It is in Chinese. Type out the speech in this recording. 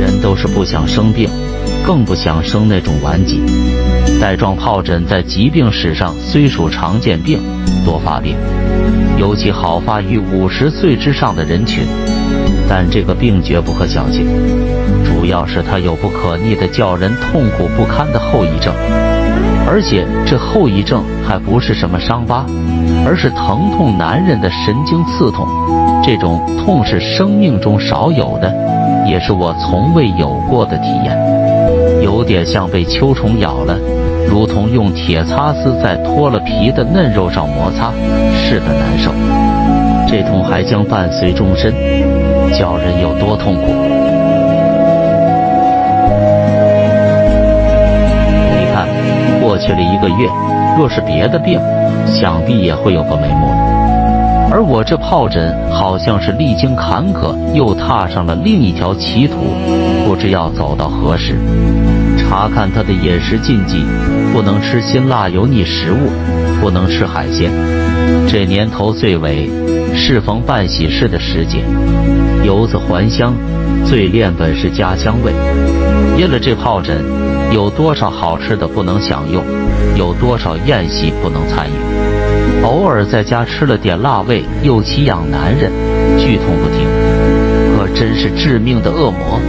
人都是不想生病，更不想生那种顽疾。带状疱疹在疾病史上虽属常见病，多发病，尤其好发于五十岁之上的人群。但这个病绝不可小觑，主要是它有不可逆的、叫人痛苦不堪的后遗症，而且这后遗症还不是什么伤疤，而是疼痛难忍的神经刺痛。这种痛是生命中少有的，也是我从未有过的体验，有点像被秋虫咬了，如同用铁擦丝在脱了皮的嫩肉上摩擦似的难受。这痛还将伴随终身。叫人有多痛苦？去了一个月，若是别的病，想必也会有个眉目了。而我这疱疹，好像是历经坎坷，又踏上了另一条歧途，不知要走到何时。查看他的饮食禁忌：不能吃辛辣油腻食物，不能吃海鲜。这年头最尾，适逢办喜事的时节。游子还乡，最恋本是家乡味。因了这疱疹，有多少好吃的不能享用，有多少宴席不能参与。偶尔在家吃了点辣味，又奇痒难忍，剧痛不停，可真是致命的恶魔。